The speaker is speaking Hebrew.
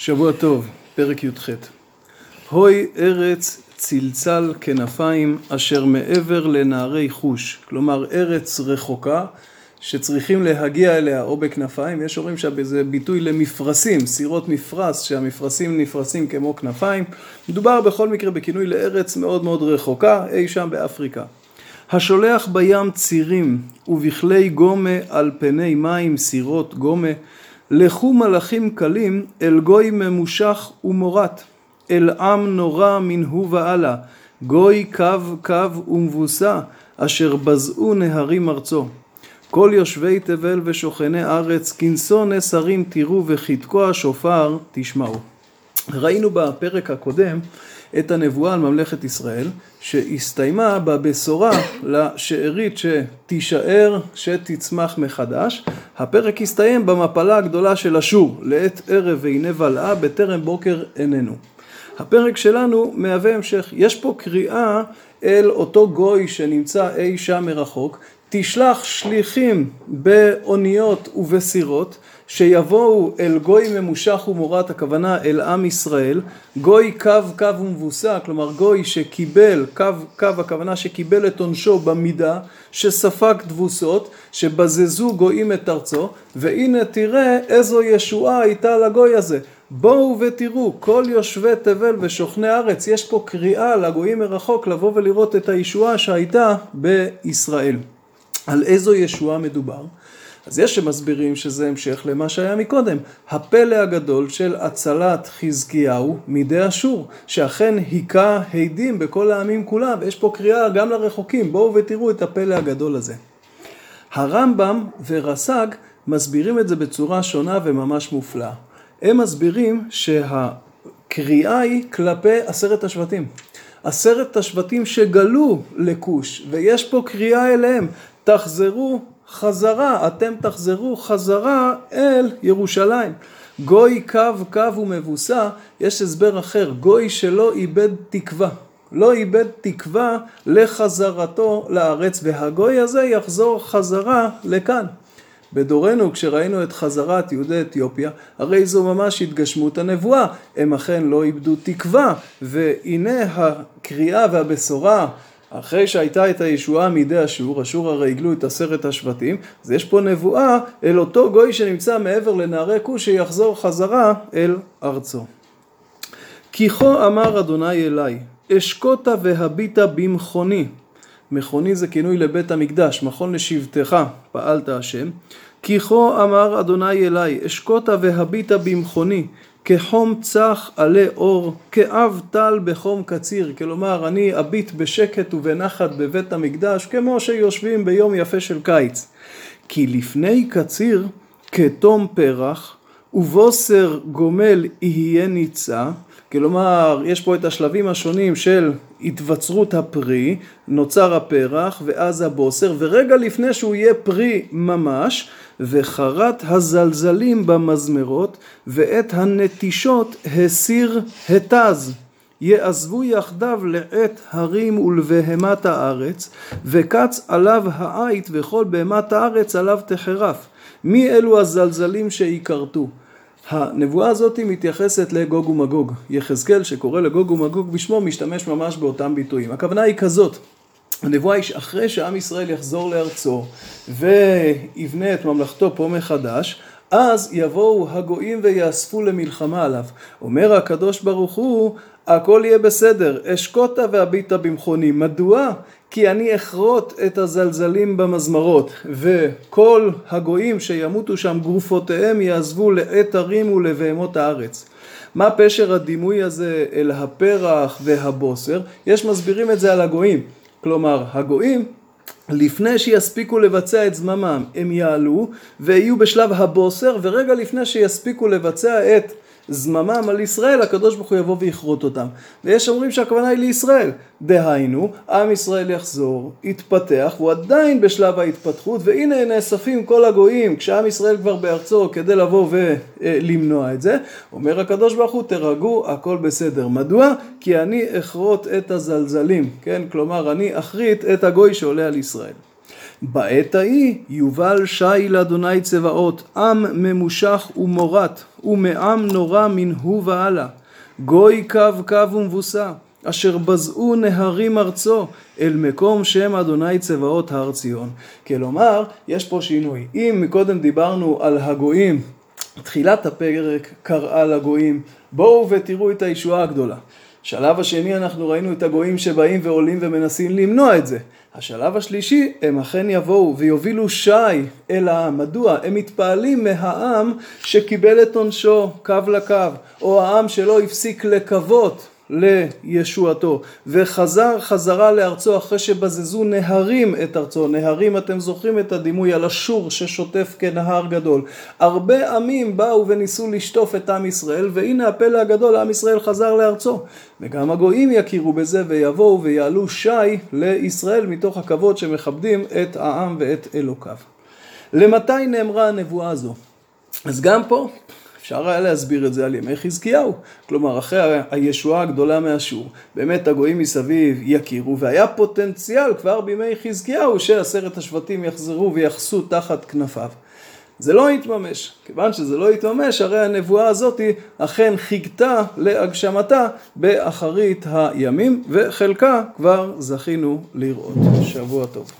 שבוע טוב, פרק י"ח. הוי ארץ צלצל כנפיים אשר מעבר לנערי חוש, כלומר ארץ רחוקה שצריכים להגיע אליה או בכנפיים, יש אומרים שזה ביטוי למפרשים, סירות מפרש, שהמפרשים נפרסים כמו כנפיים, מדובר בכל מקרה בכינוי לארץ מאוד מאוד רחוקה, אי שם באפריקה. השולח בים צירים ובכלי גומה על פני מים סירות גומה לכו מלאכים קלים אל גוי ממושך ומורת, אל עם נורא מנהו והלאה, גוי קו קו ומבוסה, אשר בזעו נהרים ארצו. כל יושבי תבל ושוכני ארץ, כנסו נסרים תראו וכתקו השופר תשמעו. ראינו בפרק הקודם את הנבואה על ממלכת ישראל, שהסתיימה בבשורה לשארית שתישאר, שתצמח מחדש. הפרק הסתיים במפלה הגדולה של אשור, לעת ערב והנה בלעה, בטרם בוקר איננו. הפרק שלנו מהווה המשך. יש פה קריאה אל אותו גוי שנמצא אי שם מרחוק, תשלח שליחים באוניות ובסירות שיבואו אל גוי ממושך ומורת, הכוונה אל עם ישראל, גוי קו קו ומבוסה, כלומר גוי שקיבל, קו קו הכוונה שקיבל את עונשו במידה, שספג תבוסות, שבזזו גויים את ארצו, והנה תראה איזו ישועה הייתה לגוי הזה. בואו ותראו, כל יושבי תבל ושוכני ארץ, יש פה קריאה לגויים מרחוק לבוא ולראות את הישועה שהייתה בישראל. על איזו ישועה מדובר? אז יש שמסבירים שזה המשך למה שהיה מקודם, הפלא הגדול של הצלת חזקיהו מידי אשור, שאכן היכה הדים בכל העמים כולם, ויש פה קריאה גם לרחוקים, בואו ותראו את הפלא הגדול הזה. הרמב"ם ורס"ג מסבירים את זה בצורה שונה וממש מופלאה. הם מסבירים שהקריאה היא כלפי עשרת השבטים. עשרת השבטים שגלו לכוש, ויש פה קריאה אליהם, תחזרו חזרה, אתם תחזרו חזרה אל ירושלים. גוי קו קו ומבוסה, יש הסבר אחר, גוי שלא איבד תקווה. לא איבד תקווה לחזרתו לארץ, והגוי הזה יחזור חזרה לכאן. בדורנו, כשראינו את חזרת יהודי אתיופיה, הרי זו ממש התגשמות הנבואה. הם אכן לא איבדו תקווה, והנה הקריאה והבשורה אחרי שהייתה את הישועה מידי אשור, אשור הרי הגלו את עשרת השבטים, אז יש פה נבואה אל אותו גוי שנמצא מעבר לנערי כוש שיחזור חזרה אל ארצו. כי כה אמר אדוני אליי, אשקוטה והביטה במכוני. מכוני זה כינוי לבית המקדש, מכון לשבטך, פעלת השם. כי כה אמר אדוני אליי, אשקוטה והביטה במכוני, כחום צח עלי אור, כאב טל בחום קציר, כלומר אני אביט בשקט ובנחת בבית המקדש, כמו שיושבים ביום יפה של קיץ. כי לפני קציר, כתום פרח, ובוסר גומל יהיה ניצה, כלומר יש פה את השלבים השונים של התבצרות הפרי, נוצר הפרח ואז הבוסר, ורגע לפני שהוא יהיה פרי ממש, וחרת הזלזלים במזמרות, ואת הנטישות הסיר התז. יעזבו יחדיו לעת הרים ולבהמת הארץ, וקץ עליו העית וכל בהמת הארץ עליו תחרף. מי אלו הזלזלים שיכרתו? הנבואה הזאת מתייחסת לגוג ומגוג. יחזקאל שקורא לגוג ומגוג בשמו משתמש ממש באותם ביטויים. הכוונה היא כזאת, הנבואה היא שאחרי שעם ישראל יחזור לארצו ויבנה את ממלכתו פה מחדש, אז יבואו הגויים ויאספו למלחמה עליו. אומר הקדוש ברוך הוא, הכל יהיה בסדר, אשקוטה והביטה במכוני. מדוע? כי אני אכרות את הזלזלים במזמרות, וכל הגויים שימותו שם גרופותיהם יעזבו לעת הרים ולבהמות הארץ. מה פשר הדימוי הזה אל הפרח והבוסר? יש מסבירים את זה על הגויים. כלומר, הגויים לפני שיספיקו לבצע את זממם הם יעלו ויהיו בשלב הבוסר ורגע לפני שיספיקו לבצע את זממם על ישראל, הקדוש ברוך הוא יבוא ויכרות אותם. ויש אומרים שהכוונה היא לישראל. דהיינו, עם ישראל יחזור, יתפתח, והוא עדיין בשלב ההתפתחות, והנה נאספים כל הגויים, כשעם ישראל כבר בארצו, כדי לבוא ולמנוע את זה. אומר הקדוש ברוך הוא, תרגעו, הכל בסדר. מדוע? כי אני אכרות את הזלזלים, כן? כלומר, אני אחריט את הגוי שעולה על ישראל. בעת ההיא יובל שי לאדוני צבאות, עם ממושך ומורת, ומעם נורא מנהו והלאה. גוי קו קו ומבוסה, אשר בזעו נהרים ארצו, אל מקום שם אדוני צבאות הר ציון. כלומר, יש פה שינוי. אם מקודם דיברנו על הגויים, תחילת הפרק קראה לגויים, בואו ותראו את הישועה הגדולה. שלב השני אנחנו ראינו את הגויים שבאים ועולים ומנסים למנוע את זה. השלב השלישי, הם אכן יבואו ויובילו שי אל העם. מדוע? הם מתפעלים מהעם שקיבל את עונשו קו לקו, או העם שלא הפסיק לקוות לישועתו, וחזר חזרה לארצו אחרי שבזזו נהרים את ארצו. נהרים, אתם זוכרים את הדימוי על השור ששוטף כנהר גדול. הרבה עמים באו וניסו לשטוף את עם ישראל, והנה הפלא הגדול, עם ישראל חזר לארצו. וגם הגויים יכירו בזה ויבואו ויעלו שי לישראל מתוך הכבוד שמכבדים את העם ואת אלוקיו. למתי נאמרה הנבואה הזו? אז גם פה אפשר היה להסביר את זה על ימי חזקיהו. כלומר, אחרי הישועה הגדולה מאשור, באמת הגויים מסביב יכירו, והיה פוטנציאל כבר בימי חזקיהו שעשרת השבטים יחזרו ויחסו תחת כנפיו. זה לא התממש. כיוון שזה לא התממש, הרי הנבואה הזאת אכן חיכתה להגשמתה באחרית הימים, וחלקה כבר זכינו לראות. שבוע טוב.